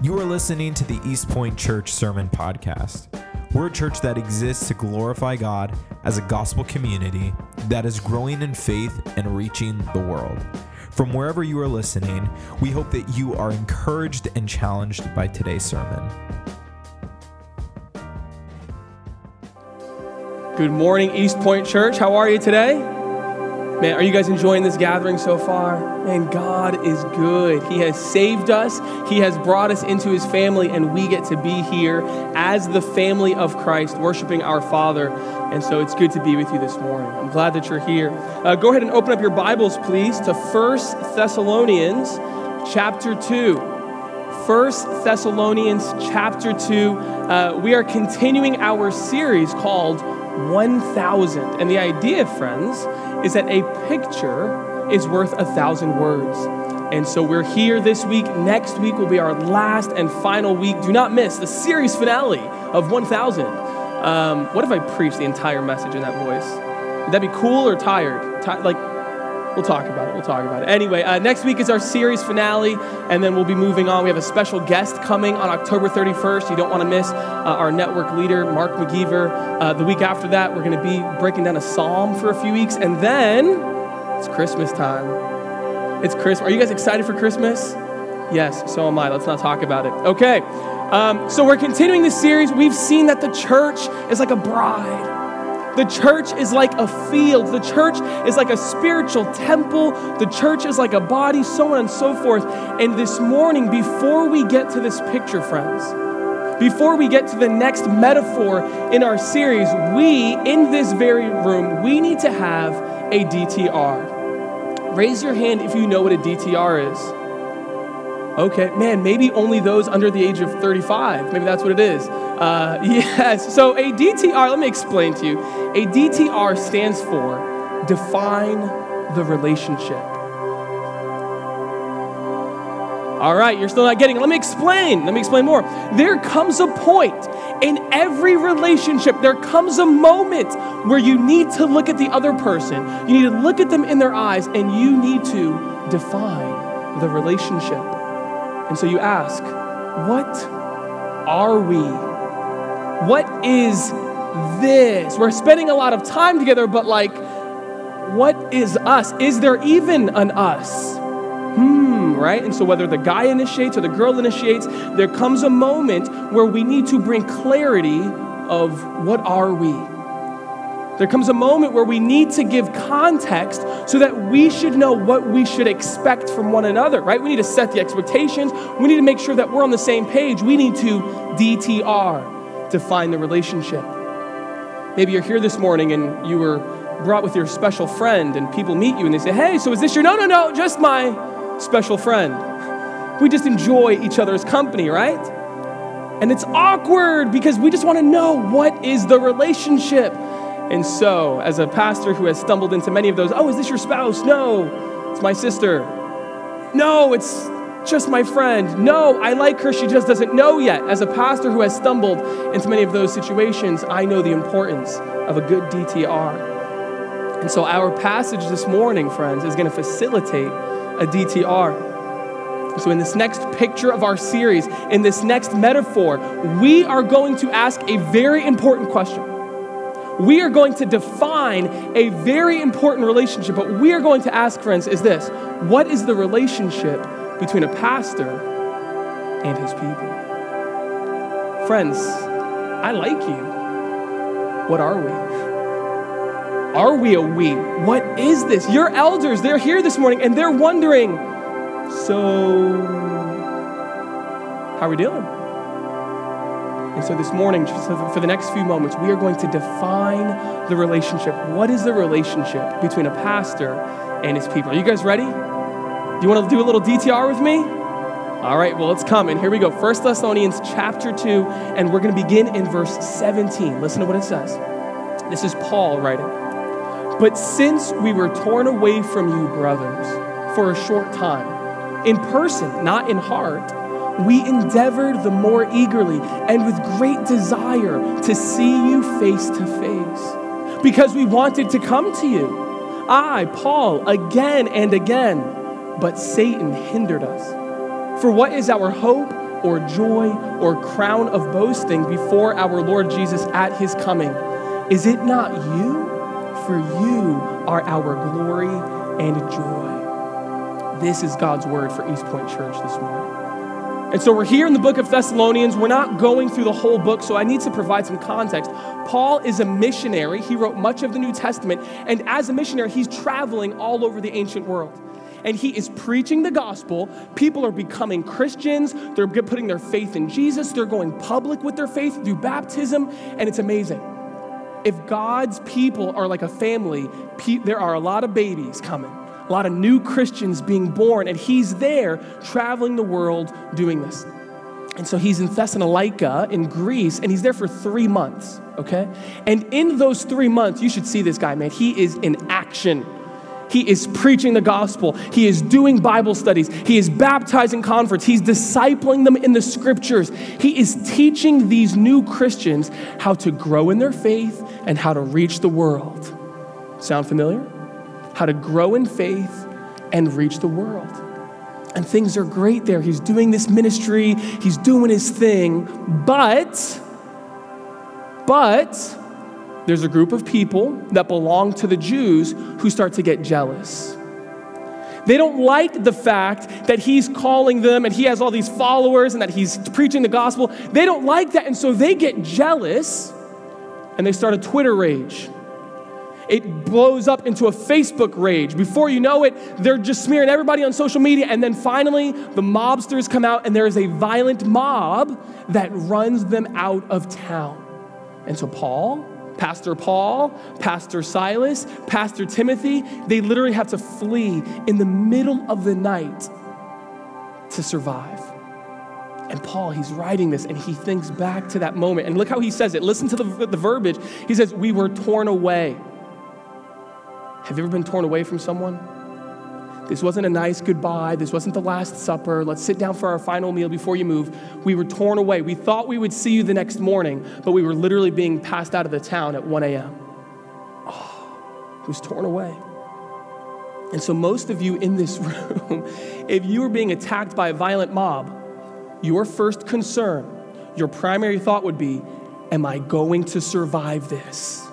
You are listening to the East Point Church Sermon Podcast. We're a church that exists to glorify God as a gospel community that is growing in faith and reaching the world. From wherever you are listening, we hope that you are encouraged and challenged by today's sermon. Good morning, East Point Church. How are you today? Man, are you guys enjoying this gathering so far? Man, God is good. He has saved us, He has brought us into His family, and we get to be here as the family of Christ, worshiping our Father. And so it's good to be with you this morning. I'm glad that you're here. Uh, go ahead and open up your Bibles, please, to 1 Thessalonians chapter 2. 1 Thessalonians chapter 2. Uh, we are continuing our series called 1000. And the idea, friends, is that a picture is worth a thousand words. And so we're here this week. Next week will be our last and final week. Do not miss the series finale of 1000. Um, what if I preached the entire message in that voice? Would that be cool or tired? Ti- like, We'll talk about it. We'll talk about it. Anyway, uh, next week is our series finale, and then we'll be moving on. We have a special guest coming on October 31st. You don't want to miss uh, our network leader, Mark McGeever. Uh, the week after that, we're going to be breaking down a psalm for a few weeks, and then it's Christmas time. It's Christmas. Are you guys excited for Christmas? Yes, so am I. Let's not talk about it. Okay, um, so we're continuing this series. We've seen that the church is like a bride. The church is like a field. The church is like a spiritual temple. The church is like a body, so on and so forth. And this morning, before we get to this picture, friends, before we get to the next metaphor in our series, we, in this very room, we need to have a DTR. Raise your hand if you know what a DTR is. Okay, man, maybe only those under the age of 35. Maybe that's what it is. Uh, yes, so a DTR, let me explain to you. A DTR stands for define the relationship. All right, you're still not getting it. Let me explain. Let me explain more. There comes a point in every relationship, there comes a moment where you need to look at the other person. You need to look at them in their eyes and you need to define the relationship. And so you ask, what are we? What is this? We're spending a lot of time together, but like, what is us? Is there even an us? Hmm, right? And so, whether the guy initiates or the girl initiates, there comes a moment where we need to bring clarity of what are we? There comes a moment where we need to give context so that we should know what we should expect from one another, right? We need to set the expectations. We need to make sure that we're on the same page. We need to DTR, define the relationship. Maybe you're here this morning and you were brought with your special friend, and people meet you and they say, Hey, so is this your? No, no, no, just my special friend. We just enjoy each other's company, right? And it's awkward because we just want to know what is the relationship. And so, as a pastor who has stumbled into many of those, oh, is this your spouse? No, it's my sister. No, it's just my friend. No, I like her. She just doesn't know yet. As a pastor who has stumbled into many of those situations, I know the importance of a good DTR. And so, our passage this morning, friends, is going to facilitate a DTR. So, in this next picture of our series, in this next metaphor, we are going to ask a very important question. We are going to define a very important relationship. But we are going to ask, friends, is this what is the relationship between a pastor and his people? Friends, I like you. What are we? Are we a we? What is this? Your elders, they're here this morning and they're wondering, so how are we doing? And so this morning, for the next few moments, we are going to define the relationship. What is the relationship between a pastor and his people? Are you guys ready? Do you want to do a little DTR with me? All right, well, let's come. And here we go. 1 Thessalonians chapter 2, and we're going to begin in verse 17. Listen to what it says. This is Paul writing. But since we were torn away from you, brothers, for a short time, in person, not in heart, we endeavored the more eagerly and with great desire to see you face to face, because we wanted to come to you. I, Paul, again and again, but Satan hindered us. For what is our hope or joy or crown of boasting before our Lord Jesus at his coming? Is it not you? For you are our glory and joy. This is God's word for East Point Church this morning. And so we're here in the book of Thessalonians. We're not going through the whole book, so I need to provide some context. Paul is a missionary. He wrote much of the New Testament, and as a missionary, he's traveling all over the ancient world. And he is preaching the gospel. People are becoming Christians. They're putting their faith in Jesus. They're going public with their faith through baptism, and it's amazing. If God's people are like a family, there are a lot of babies coming a lot of new Christians being born, and he's there traveling the world doing this. And so he's in Thessalonica in Greece, and he's there for three months, okay? And in those three months, you should see this guy, man. He is in action. He is preaching the gospel. He is doing Bible studies. He is baptizing converts. He's discipling them in the scriptures. He is teaching these new Christians how to grow in their faith and how to reach the world. Sound familiar? How to grow in faith and reach the world. And things are great there. He's doing this ministry, he's doing his thing, but, but, there's a group of people that belong to the Jews who start to get jealous. They don't like the fact that he's calling them and he has all these followers and that he's preaching the gospel. They don't like that. And so they get jealous and they start a Twitter rage it blows up into a Facebook rage. Before you know it, they're just smearing everybody on social media. And then finally, the mobsters come out, and there is a violent mob that runs them out of town. And so, Paul, Pastor Paul, Pastor Silas, Pastor Timothy, they literally have to flee in the middle of the night to survive. And Paul, he's writing this and he thinks back to that moment. And look how he says it. Listen to the, the verbiage. He says, We were torn away. Have you ever been torn away from someone? This wasn't a nice goodbye. This wasn't the Last Supper. Let's sit down for our final meal before you move. We were torn away. We thought we would see you the next morning, but we were literally being passed out of the town at 1 a.m. Oh, ah, it was torn away. And so, most of you in this room, if you were being attacked by a violent mob, your first concern, your primary thought would be, Am I going to survive this?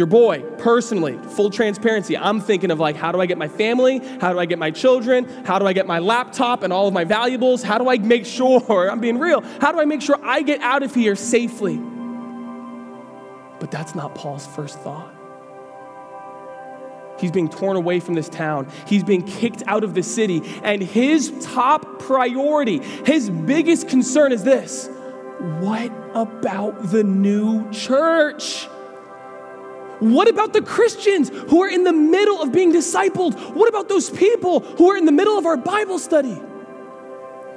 Your boy, personally, full transparency, I'm thinking of like, how do I get my family? How do I get my children? How do I get my laptop and all of my valuables? How do I make sure, I'm being real, how do I make sure I get out of here safely? But that's not Paul's first thought. He's being torn away from this town. He's being kicked out of the city. And his top priority, his biggest concern is this what about the new church? What about the Christians who are in the middle of being discipled? What about those people who are in the middle of our Bible study?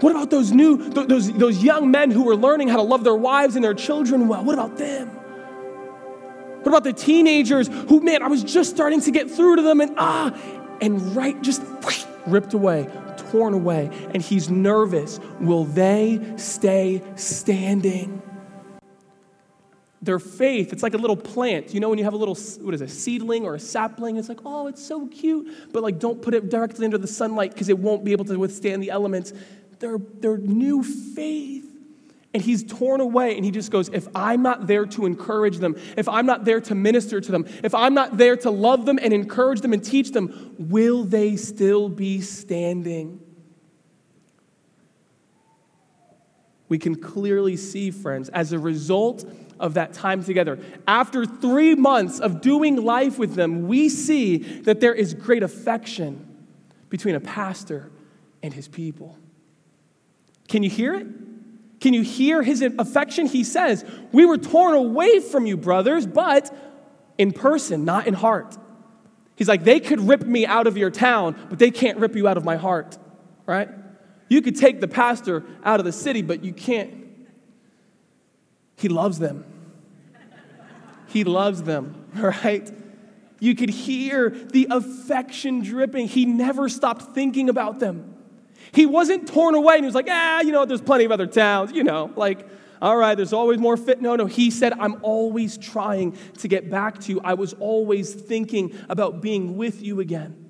What about those new, those, those young men who are learning how to love their wives and their children well? What about them? What about the teenagers who, man, I was just starting to get through to them and ah, and right, just whoosh, ripped away, torn away, and he's nervous. Will they stay standing? Their faith, it's like a little plant. You know, when you have a little, what is it, a seedling or a sapling, it's like, oh, it's so cute. But like, don't put it directly under the sunlight because it won't be able to withstand the elements. Their, their new faith. And he's torn away and he just goes, if I'm not there to encourage them, if I'm not there to minister to them, if I'm not there to love them and encourage them and teach them, will they still be standing? We can clearly see, friends, as a result of that time together. After three months of doing life with them, we see that there is great affection between a pastor and his people. Can you hear it? Can you hear his affection? He says, We were torn away from you, brothers, but in person, not in heart. He's like, They could rip me out of your town, but they can't rip you out of my heart, right? You could take the pastor out of the city, but you can't. He loves them. He loves them, right? You could hear the affection dripping. He never stopped thinking about them. He wasn't torn away and he was like, ah, you know, there's plenty of other towns, you know, like, all right, there's always more fit. No, no. He said, I'm always trying to get back to you. I was always thinking about being with you again.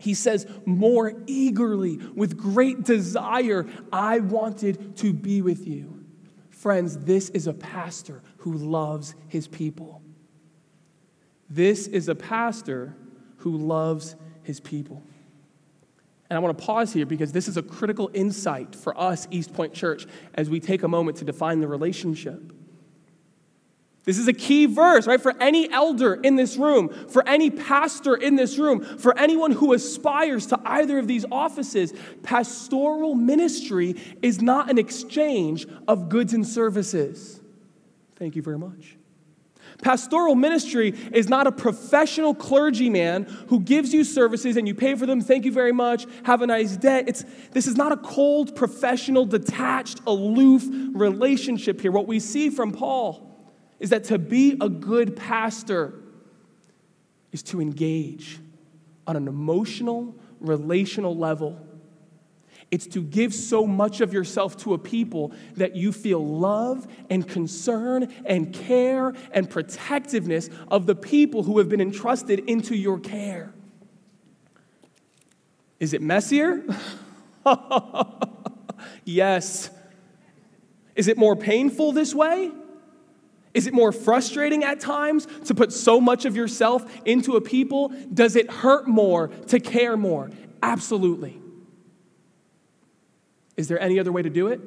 He says, more eagerly, with great desire, I wanted to be with you. Friends, this is a pastor who loves his people. This is a pastor who loves his people. And I want to pause here because this is a critical insight for us, East Point Church, as we take a moment to define the relationship. This is a key verse, right? For any elder in this room, for any pastor in this room, for anyone who aspires to either of these offices, pastoral ministry is not an exchange of goods and services. Thank you very much. Pastoral ministry is not a professional clergyman who gives you services and you pay for them. Thank you very much. Have a nice day. It's, this is not a cold, professional, detached, aloof relationship here. What we see from Paul is that to be a good pastor is to engage on an emotional, relational level. It's to give so much of yourself to a people that you feel love and concern and care and protectiveness of the people who have been entrusted into your care. Is it messier? yes. Is it more painful this way? Is it more frustrating at times to put so much of yourself into a people? Does it hurt more to care more? Absolutely. Is there any other way to do it?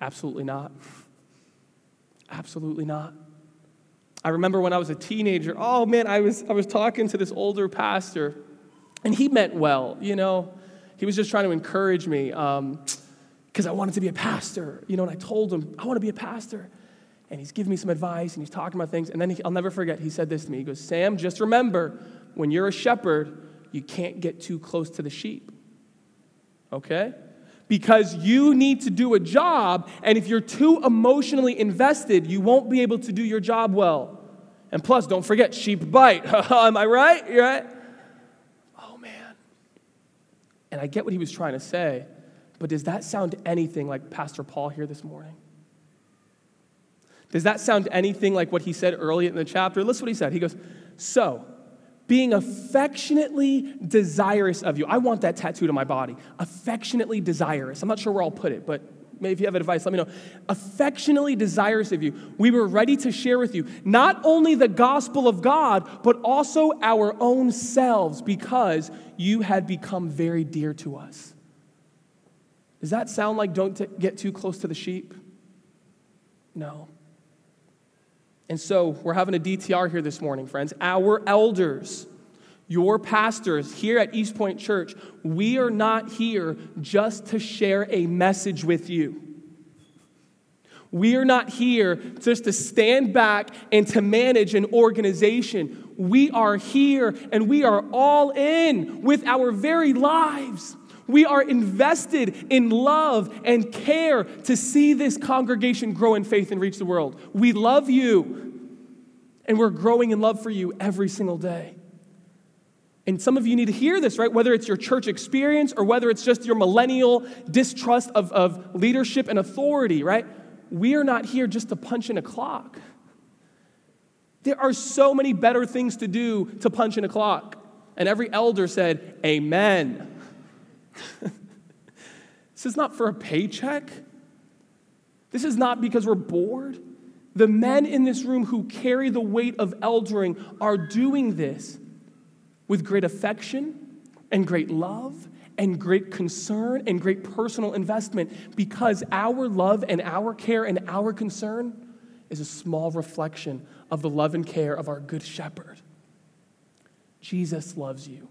Absolutely not. Absolutely not. I remember when I was a teenager, oh man, I was, I was talking to this older pastor, and he meant well, you know. He was just trying to encourage me because um, I wanted to be a pastor, you know, and I told him, I want to be a pastor and he's giving me some advice and he's talking about things. And then he, I'll never forget, he said this to me. He goes, Sam, just remember, when you're a shepherd, you can't get too close to the sheep. Okay? Because you need to do a job, and if you're too emotionally invested, you won't be able to do your job well. And plus, don't forget, sheep bite. Am I right? You're right? Oh, man. And I get what he was trying to say, but does that sound anything like Pastor Paul here this morning? Does that sound anything like what he said earlier in the chapter? Listen what he said. He goes, So, being affectionately desirous of you. I want that tattooed on my body. Affectionately desirous. I'm not sure where I'll put it, but maybe if you have advice, let me know. Affectionately desirous of you. We were ready to share with you not only the gospel of God, but also our own selves because you had become very dear to us. Does that sound like don't t- get too close to the sheep? No. And so we're having a DTR here this morning, friends. Our elders, your pastors here at East Point Church, we are not here just to share a message with you. We are not here just to stand back and to manage an organization. We are here and we are all in with our very lives. We are invested in love and care to see this congregation grow in faith and reach the world. We love you, and we're growing in love for you every single day. And some of you need to hear this, right? Whether it's your church experience or whether it's just your millennial distrust of, of leadership and authority, right? We are not here just to punch in a clock. There are so many better things to do to punch in a clock. And every elder said, Amen. this is not for a paycheck. This is not because we're bored. The men in this room who carry the weight of eldering are doing this with great affection and great love and great concern and great personal investment because our love and our care and our concern is a small reflection of the love and care of our good shepherd. Jesus loves you.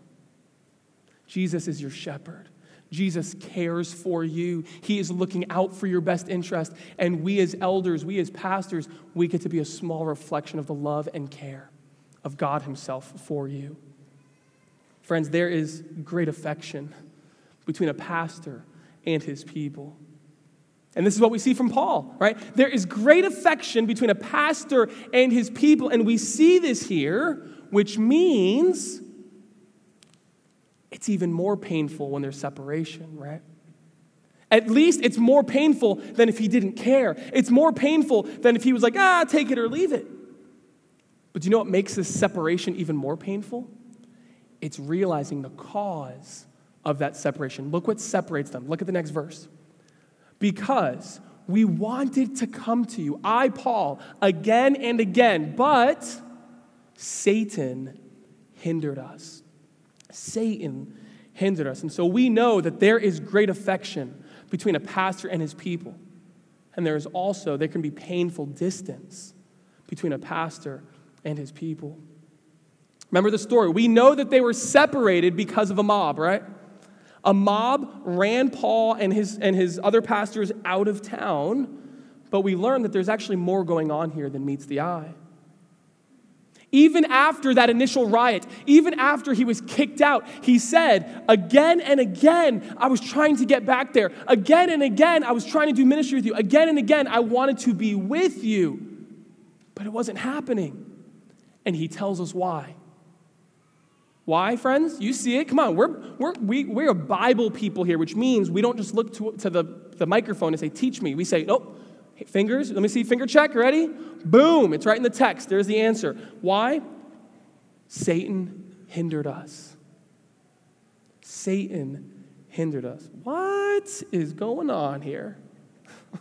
Jesus is your shepherd. Jesus cares for you. He is looking out for your best interest. And we, as elders, we, as pastors, we get to be a small reflection of the love and care of God Himself for you. Friends, there is great affection between a pastor and his people. And this is what we see from Paul, right? There is great affection between a pastor and his people. And we see this here, which means it's even more painful when there's separation, right? At least it's more painful than if he didn't care. It's more painful than if he was like, ah, take it or leave it. But do you know what makes this separation even more painful? It's realizing the cause of that separation. Look what separates them. Look at the next verse. Because we wanted to come to you, I, Paul, again and again, but Satan hindered us. Satan hindered us. And so we know that there is great affection between a pastor and his people. And there is also, there can be painful distance between a pastor and his people. Remember the story. We know that they were separated because of a mob, right? A mob ran Paul and his, and his other pastors out of town, but we learn that there's actually more going on here than meets the eye. Even after that initial riot, even after he was kicked out, he said, Again and again, I was trying to get back there. Again and again, I was trying to do ministry with you. Again and again, I wanted to be with you, but it wasn't happening. And he tells us why. Why, friends? You see it? Come on, we're, we're, we, we're a Bible people here, which means we don't just look to, to the, the microphone and say, Teach me. We say, Nope, fingers, let me see, finger check, ready? Boom, it's right in the text. There's the answer. Why? Satan hindered us. Satan hindered us. What is going on here?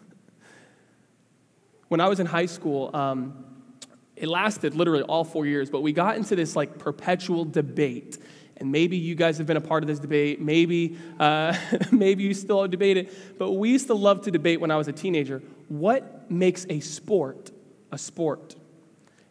when I was in high school, um, it lasted literally all four years, but we got into this like perpetual debate. And maybe you guys have been a part of this debate. Maybe, uh, maybe you still debate it. But we used to love to debate when I was a teenager. What makes a sport a sport?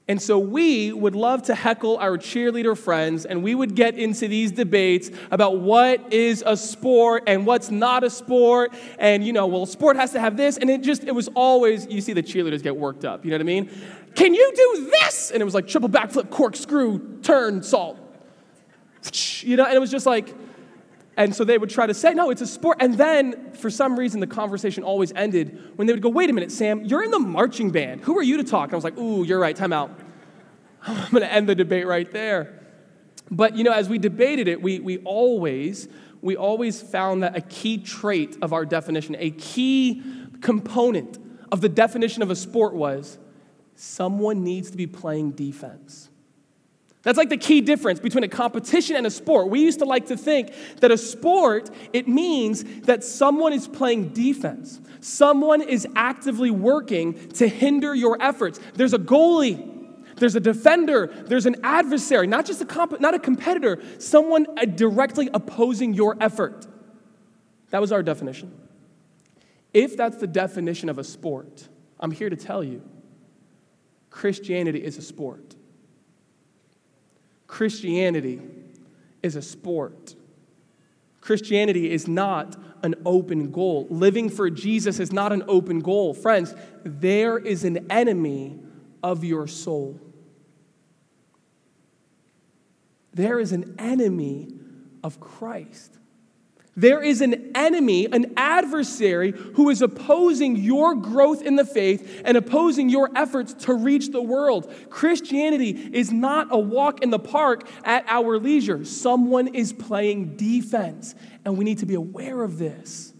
And so we would love to heckle our cheerleader friends, and we would get into these debates about what is a sport and what's not a sport. And, you know, well, sport has to have this. And it just, it was always, you see the cheerleaders get worked up. You know what I mean? Can you do this? And it was like triple backflip, corkscrew, turn, salt. You know, and it was just like, and so they would try to say, no, it's a sport. And then, for some reason, the conversation always ended when they would go, wait a minute, Sam, you're in the marching band. Who are you to talk? And I was like, ooh, you're right, time out. I'm going to end the debate right there. But, you know, as we debated it, we, we always, we always found that a key trait of our definition, a key component of the definition of a sport was someone needs to be playing defense. That's like the key difference between a competition and a sport. We used to like to think that a sport, it means that someone is playing defense. Someone is actively working to hinder your efforts. There's a goalie, there's a defender, there's an adversary, not just a comp- not a competitor, someone uh, directly opposing your effort. That was our definition. If that's the definition of a sport, I'm here to tell you Christianity is a sport. Christianity is a sport. Christianity is not an open goal. Living for Jesus is not an open goal. Friends, there is an enemy of your soul. There is an enemy of Christ. There is an enemy, an adversary who is opposing your growth in the faith and opposing your efforts to reach the world. Christianity is not a walk in the park at our leisure. Someone is playing defense, and we need to be aware of this.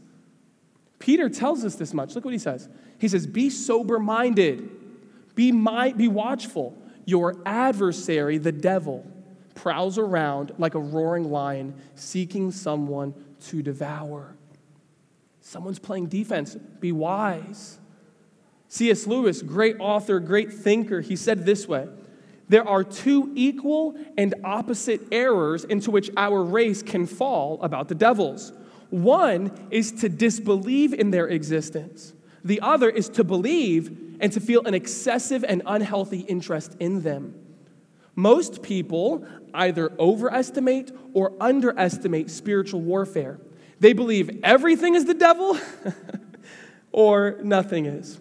Peter tells us this much. Look what he says. He says, Be sober minded, be, my, be watchful. Your adversary, the devil, prowls around like a roaring lion, seeking someone to devour. Someone's playing defense. Be wise. C.S. Lewis, great author, great thinker, he said this way There are two equal and opposite errors into which our race can fall about the devils. One is to disbelieve in their existence, the other is to believe and to feel an excessive and unhealthy interest in them. Most people either overestimate or underestimate spiritual warfare. They believe everything is the devil or nothing is.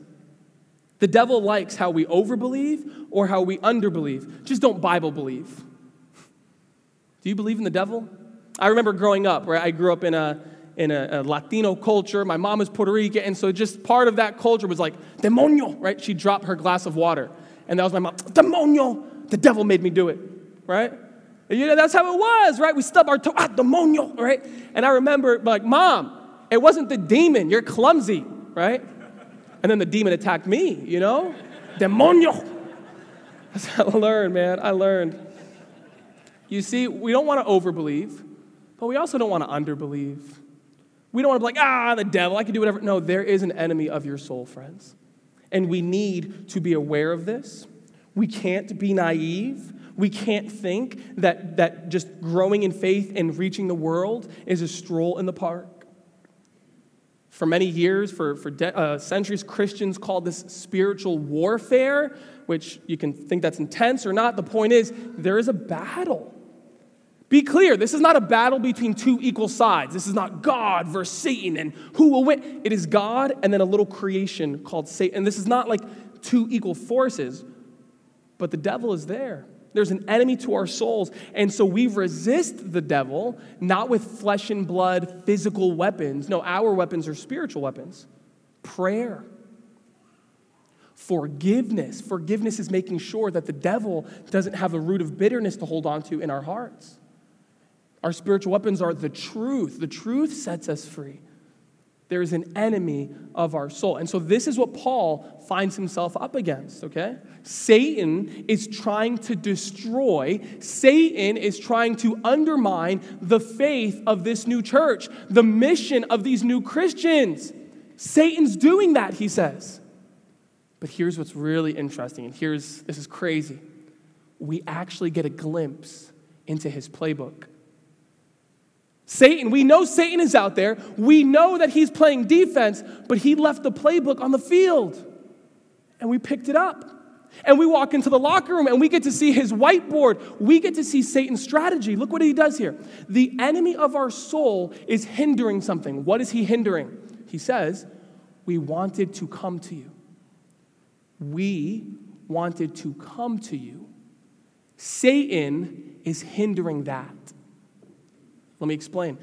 The devil likes how we overbelieve or how we underbelieve. Just don't Bible believe. Do you believe in the devil? I remember growing up, right? I grew up in a in a, a, Latino culture. My mom is Puerto Rican, and so just part of that culture was like, demonio, right? She'd drop her glass of water. And that was my mom, demonio, the devil made me do it, right? You know, that's how it was, right? We stub our toe, ah, demonio, right? And I remember, like, mom, it wasn't the demon, you're clumsy, right? And then the demon attacked me, you know? Demonio. That's how I learned, man. I learned. You see, we don't want to overbelieve, but we also don't want to underbelieve. We don't want to be like, ah, the devil, I can do whatever. No, there is an enemy of your soul, friends. And we need to be aware of this. We can't be naive. We can't think that, that just growing in faith and reaching the world is a stroll in the park. For many years, for, for de- uh, centuries, Christians called this spiritual warfare, which you can think that's intense or not. The point is, there is a battle. Be clear, this is not a battle between two equal sides. This is not God versus Satan and who will win. It is God and then a little creation called Satan. And this is not like two equal forces, but the devil is there. There's an enemy to our souls. And so we resist the devil, not with flesh and blood, physical weapons. No, our weapons are spiritual weapons. Prayer. Forgiveness. Forgiveness is making sure that the devil doesn't have a root of bitterness to hold on to in our hearts. Our spiritual weapons are the truth. The truth sets us free. There is an enemy of our soul. And so, this is what Paul finds himself up against, okay? Satan is trying to destroy, Satan is trying to undermine the faith of this new church, the mission of these new Christians. Satan's doing that, he says. But here's what's really interesting, and here's this is crazy. We actually get a glimpse into his playbook. Satan, we know Satan is out there. We know that he's playing defense, but he left the playbook on the field. And we picked it up. And we walk into the locker room and we get to see his whiteboard. We get to see Satan's strategy. Look what he does here. The enemy of our soul is hindering something. What is he hindering? He says, We wanted to come to you. We wanted to come to you. Satan is hindering that. Let me explain.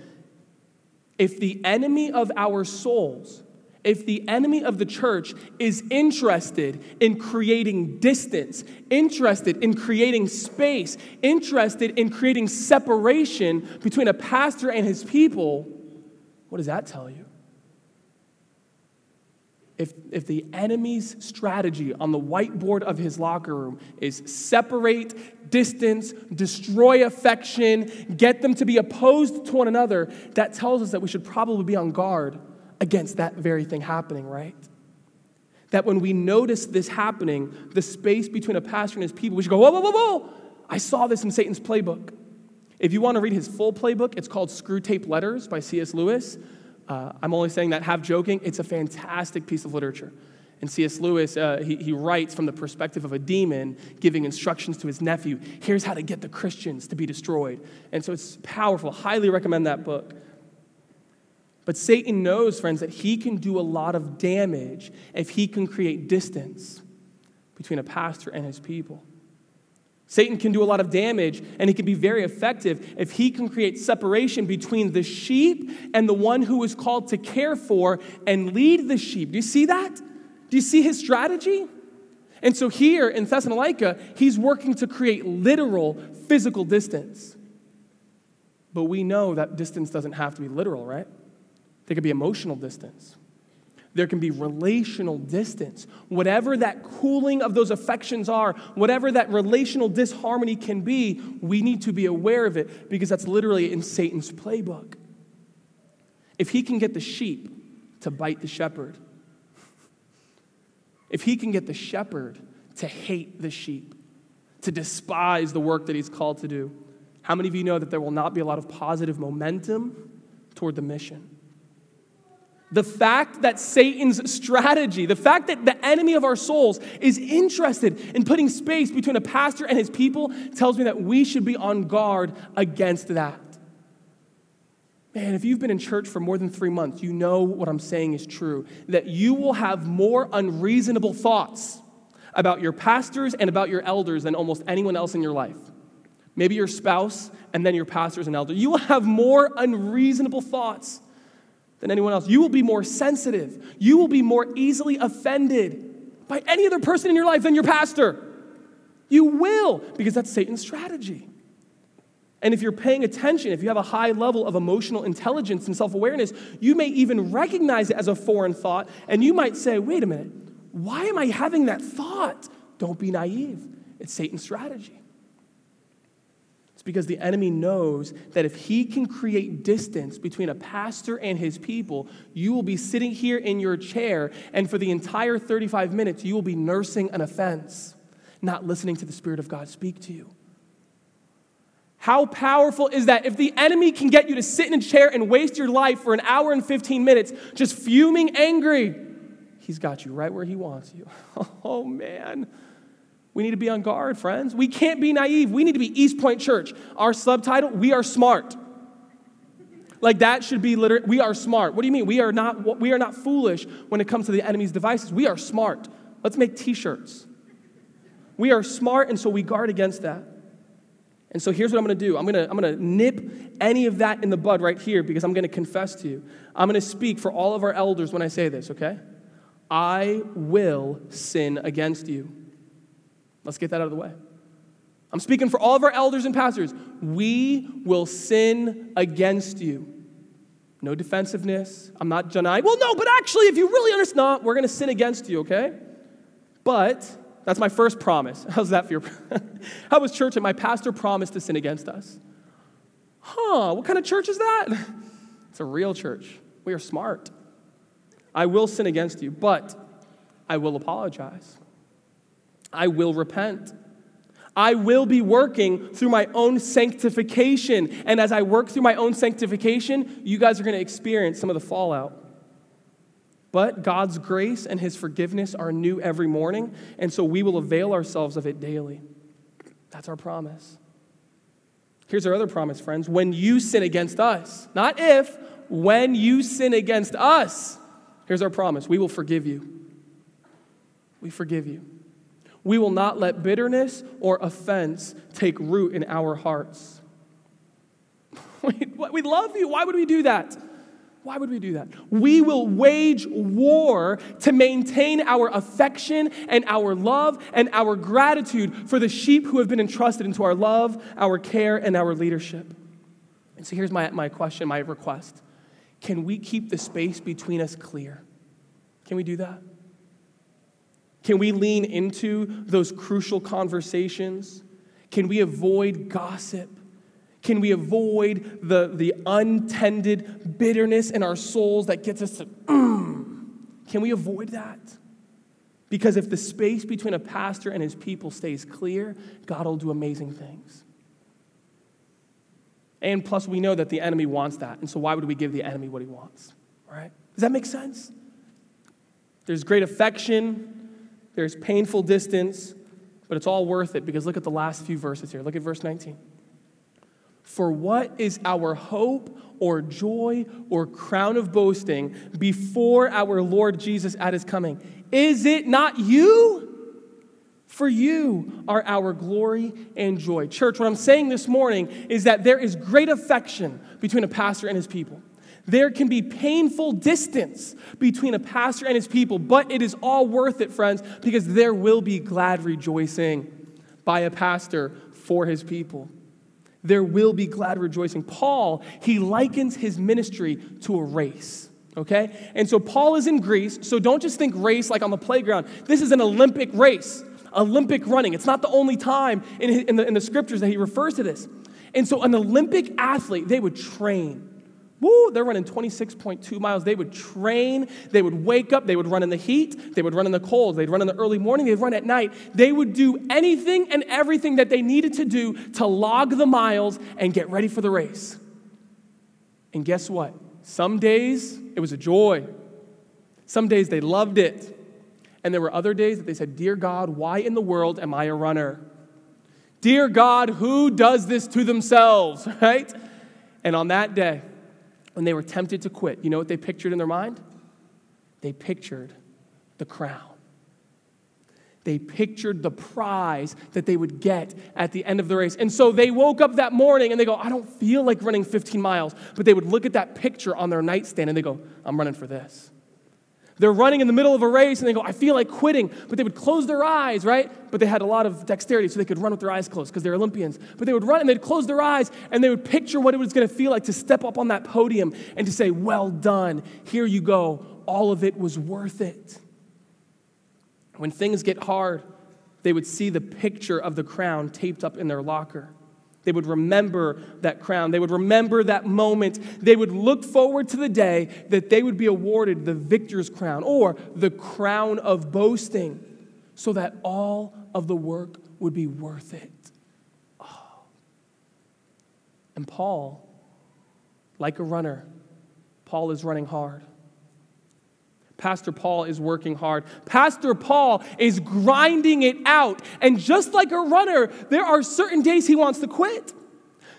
If the enemy of our souls, if the enemy of the church is interested in creating distance, interested in creating space, interested in creating separation between a pastor and his people, what does that tell you? If, if the enemy's strategy on the whiteboard of his locker room is separate, distance, destroy affection, get them to be opposed to one another, that tells us that we should probably be on guard against that very thing happening, right? That when we notice this happening, the space between a pastor and his people, we should go, whoa, whoa, whoa, whoa. I saw this in Satan's playbook. If you want to read his full playbook, it's called Screwtape Letters by C.S. Lewis. Uh, I'm only saying that half joking. It's a fantastic piece of literature. And C.S. Lewis, uh, he, he writes from the perspective of a demon giving instructions to his nephew. Here's how to get the Christians to be destroyed. And so it's powerful. Highly recommend that book. But Satan knows, friends, that he can do a lot of damage if he can create distance between a pastor and his people. Satan can do a lot of damage and he can be very effective if he can create separation between the sheep and the one who is called to care for and lead the sheep. Do you see that? Do you see his strategy? And so here in Thessalonica, he's working to create literal physical distance. But we know that distance doesn't have to be literal, right? There could be emotional distance. There can be relational distance. Whatever that cooling of those affections are, whatever that relational disharmony can be, we need to be aware of it because that's literally in Satan's playbook. If he can get the sheep to bite the shepherd, if he can get the shepherd to hate the sheep, to despise the work that he's called to do, how many of you know that there will not be a lot of positive momentum toward the mission? The fact that Satan's strategy, the fact that the enemy of our souls is interested in putting space between a pastor and his people tells me that we should be on guard against that. Man, if you've been in church for more than three months, you know what I'm saying is true. That you will have more unreasonable thoughts about your pastors and about your elders than almost anyone else in your life. Maybe your spouse and then your pastors and elders. You will have more unreasonable thoughts than anyone else. You will be more sensitive. You will be more easily offended by any other person in your life than your pastor. You will, because that's Satan's strategy. And if you're paying attention, if you have a high level of emotional intelligence and self awareness, you may even recognize it as a foreign thought, and you might say, wait a minute, why am I having that thought? Don't be naive. It's Satan's strategy. It's because the enemy knows that if he can create distance between a pastor and his people, you will be sitting here in your chair, and for the entire 35 minutes, you will be nursing an offense, not listening to the Spirit of God speak to you. How powerful is that? If the enemy can get you to sit in a chair and waste your life for an hour and 15 minutes just fuming angry, he's got you right where he wants you. Oh, man. We need to be on guard, friends. We can't be naive. We need to be East Point Church. Our subtitle, We Are Smart. Like that should be literally, we are smart. What do you mean? We are not, we are not foolish when it comes to the enemy's devices. We are smart. Let's make t shirts. We are smart, and so we guard against that. And so here's what I'm going to do I'm going to, I'm going to nip any of that in the bud right here because I'm going to confess to you. I'm going to speak for all of our elders when I say this, okay? I will sin against you. Let's get that out of the way. I'm speaking for all of our elders and pastors. We will sin against you. No defensiveness. I'm not denying. Well, no, but actually, if you really understand, no, we're going to sin against you, okay? But that's my first promise. How's that for your? How was church and my pastor promised to sin against us? Huh? What kind of church is that? It's a real church. We are smart. I will sin against you, but I will apologize. I will repent. I will be working through my own sanctification. And as I work through my own sanctification, you guys are going to experience some of the fallout. But God's grace and His forgiveness are new every morning, and so we will avail ourselves of it daily. That's our promise. Here's our other promise, friends. When you sin against us, not if, when you sin against us, here's our promise we will forgive you. We forgive you. We will not let bitterness or offense take root in our hearts. we love you. Why would we do that? Why would we do that? We will wage war to maintain our affection and our love and our gratitude for the sheep who have been entrusted into our love, our care, and our leadership. And so here's my, my question, my request. Can we keep the space between us clear? Can we do that? Can we lean into those crucial conversations? Can we avoid gossip? Can we avoid the, the untended bitterness in our souls that gets us to, mm? Can we avoid that? Because if the space between a pastor and his people stays clear, God will do amazing things. And plus, we know that the enemy wants that. And so, why would we give the enemy what he wants? Right? Does that make sense? There's great affection, there's painful distance, but it's all worth it because look at the last few verses here. Look at verse 19. For what is our hope or joy or crown of boasting before our Lord Jesus at his coming? Is it not you? For you are our glory and joy. Church, what I'm saying this morning is that there is great affection between a pastor and his people. There can be painful distance between a pastor and his people, but it is all worth it, friends, because there will be glad rejoicing by a pastor for his people. There will be glad rejoicing. Paul, he likens his ministry to a race. Okay? And so Paul is in Greece, so don't just think race like on the playground. This is an Olympic race, Olympic running. It's not the only time in, in, the, in the scriptures that he refers to this. And so, an Olympic athlete, they would train. Woo, they're running 26.2 miles. They would train, they would wake up, they would run in the heat, they would run in the cold, they'd run in the early morning, they'd run at night. They would do anything and everything that they needed to do to log the miles and get ready for the race. And guess what? Some days it was a joy, some days they loved it. And there were other days that they said, Dear God, why in the world am I a runner? Dear God, who does this to themselves, right? And on that day, when they were tempted to quit, you know what they pictured in their mind? They pictured the crown. They pictured the prize that they would get at the end of the race. And so they woke up that morning and they go, I don't feel like running 15 miles. But they would look at that picture on their nightstand and they go, I'm running for this. They're running in the middle of a race and they go, I feel like quitting. But they would close their eyes, right? But they had a lot of dexterity so they could run with their eyes closed because they're Olympians. But they would run and they'd close their eyes and they would picture what it was going to feel like to step up on that podium and to say, Well done. Here you go. All of it was worth it. When things get hard, they would see the picture of the crown taped up in their locker. They would remember that crown. They would remember that moment. They would look forward to the day that they would be awarded the victor's crown or the crown of boasting so that all of the work would be worth it. Oh. And Paul, like a runner, Paul is running hard. Pastor Paul is working hard. Pastor Paul is grinding it out. And just like a runner, there are certain days he wants to quit.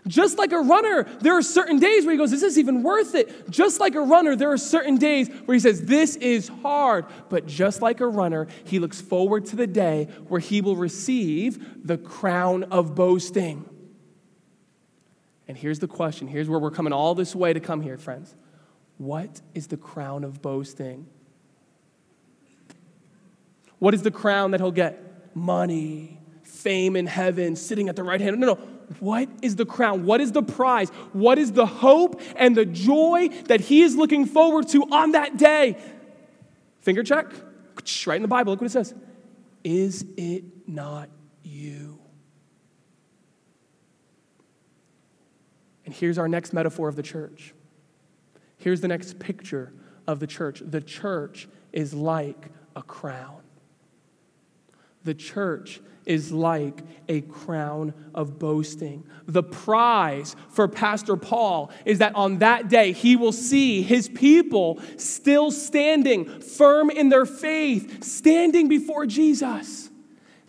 Just like a runner, there are certain days where he goes, Is this even worth it? Just like a runner, there are certain days where he says, This is hard. But just like a runner, he looks forward to the day where he will receive the crown of boasting. And here's the question here's where we're coming all this way to come here, friends. What is the crown of boasting? What is the crown that he'll get? Money, fame in heaven, sitting at the right hand. No, no. What is the crown? What is the prize? What is the hope and the joy that he is looking forward to on that day? Finger check. Right in the Bible, look what it says. Is it not you? And here's our next metaphor of the church. Here's the next picture of the church. The church is like a crown. The church is like a crown of boasting. The prize for Pastor Paul is that on that day he will see his people still standing firm in their faith, standing before Jesus.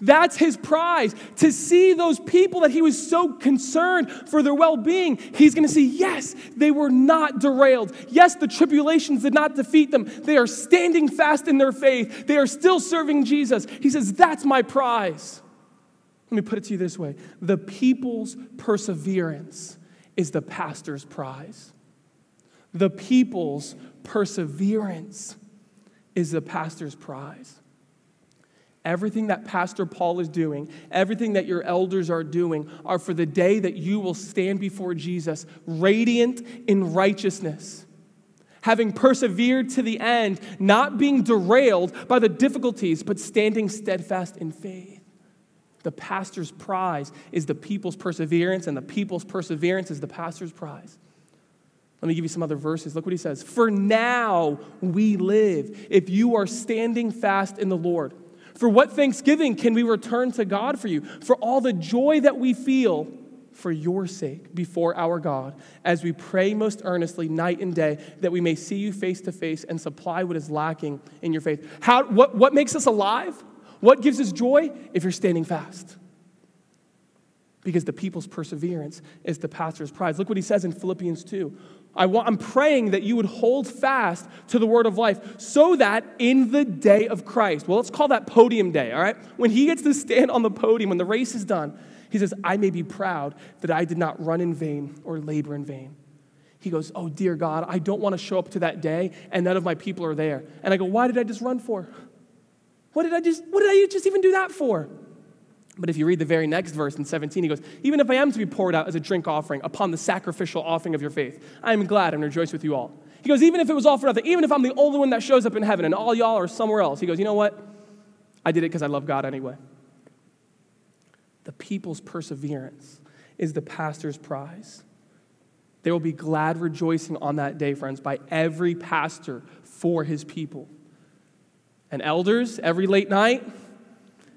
That's his prize. To see those people that he was so concerned for their well being, he's going to see, yes, they were not derailed. Yes, the tribulations did not defeat them. They are standing fast in their faith. They are still serving Jesus. He says, that's my prize. Let me put it to you this way the people's perseverance is the pastor's prize. The people's perseverance is the pastor's prize. Everything that Pastor Paul is doing, everything that your elders are doing, are for the day that you will stand before Jesus, radiant in righteousness, having persevered to the end, not being derailed by the difficulties, but standing steadfast in faith. The pastor's prize is the people's perseverance, and the people's perseverance is the pastor's prize. Let me give you some other verses. Look what he says. For now we live if you are standing fast in the Lord. For what thanksgiving can we return to God for you? For all the joy that we feel for your sake before our God, as we pray most earnestly night and day that we may see you face to face and supply what is lacking in your faith. How, what, what makes us alive? What gives us joy? If you're standing fast. Because the people's perseverance is the pastor's prize. Look what he says in Philippians 2. I want, I'm praying that you would hold fast to the word of life so that in the day of Christ, well, let's call that podium day, all right? When he gets to stand on the podium, when the race is done, he says, I may be proud that I did not run in vain or labor in vain. He goes, Oh, dear God, I don't want to show up to that day and none of my people are there. And I go, Why did I just run for? What did I just, what did I just even do that for? But if you read the very next verse in 17, he goes, Even if I am to be poured out as a drink offering upon the sacrificial offering of your faith, I am glad and rejoice with you all. He goes, Even if it was all for nothing, even if I'm the only one that shows up in heaven and all y'all are somewhere else, he goes, You know what? I did it because I love God anyway. The people's perseverance is the pastor's prize. There will be glad rejoicing on that day, friends, by every pastor for his people. And elders, every late night,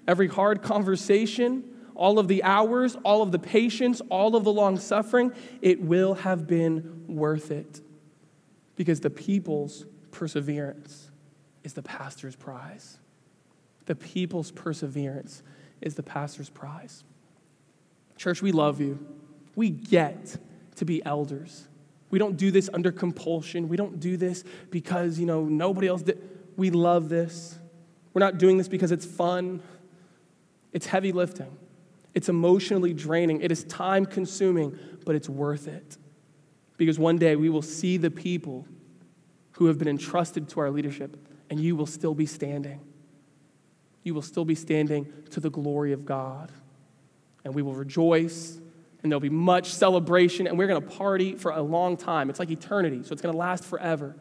every hard conversation, all of the hours, all of the patience, all of the long suffering, it will have been worth it. Because the people's perseverance is the pastor's prize. The people's perseverance is the pastor's prize. Church, we love you. We get to be elders. We don't do this under compulsion. We don't do this because, you know, nobody else did. We love this. We're not doing this because it's fun. It's heavy lifting, it's emotionally draining, it is time consuming, but it's worth it. Because one day we will see the people who have been entrusted to our leadership, and you will still be standing. You will still be standing to the glory of God. And we will rejoice, and there'll be much celebration, and we're going to party for a long time. It's like eternity, so it's going to last forever.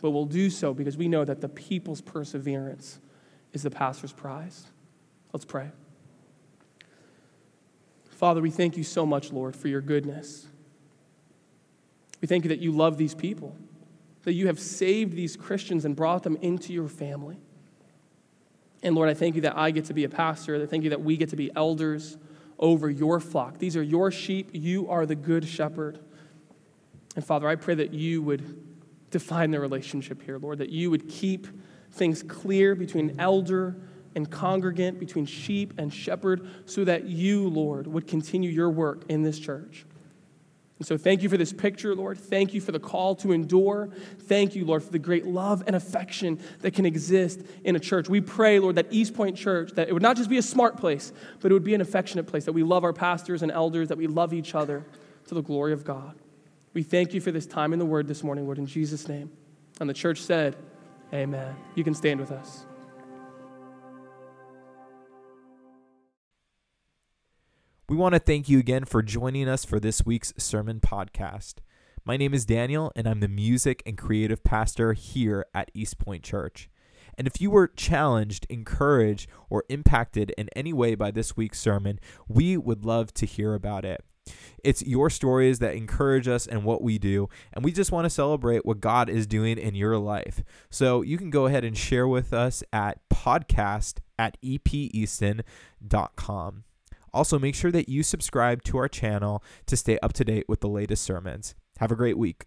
But we'll do so because we know that the people's perseverance is the pastor's prize. Let's pray. Father, we thank you so much, Lord, for your goodness. We thank you that you love these people, that you have saved these Christians and brought them into your family. And Lord, I thank you that I get to be a pastor. I thank you that we get to be elders over your flock. These are your sheep. You are the good shepherd. And Father, I pray that you would define the relationship here, Lord, that you would keep things clear between elder and congregant, between sheep and shepherd, so that you, Lord, would continue your work in this church. And so, thank you for this picture, Lord. Thank you for the call to endure. Thank you, Lord, for the great love and affection that can exist in a church. We pray, Lord, that East Point Church, that it would not just be a smart place, but it would be an affectionate place, that we love our pastors and elders, that we love each other to the glory of God. We thank you for this time in the Word this morning, Lord, in Jesus' name. And the church said, Amen. You can stand with us. We want to thank you again for joining us for this week's sermon podcast. My name is Daniel, and I'm the music and creative pastor here at East Point Church. And if you were challenged, encouraged, or impacted in any way by this week's sermon, we would love to hear about it. It's your stories that encourage us and what we do, and we just want to celebrate what God is doing in your life. So you can go ahead and share with us at podcast at epeaston.com. Also, make sure that you subscribe to our channel to stay up to date with the latest sermons. Have a great week.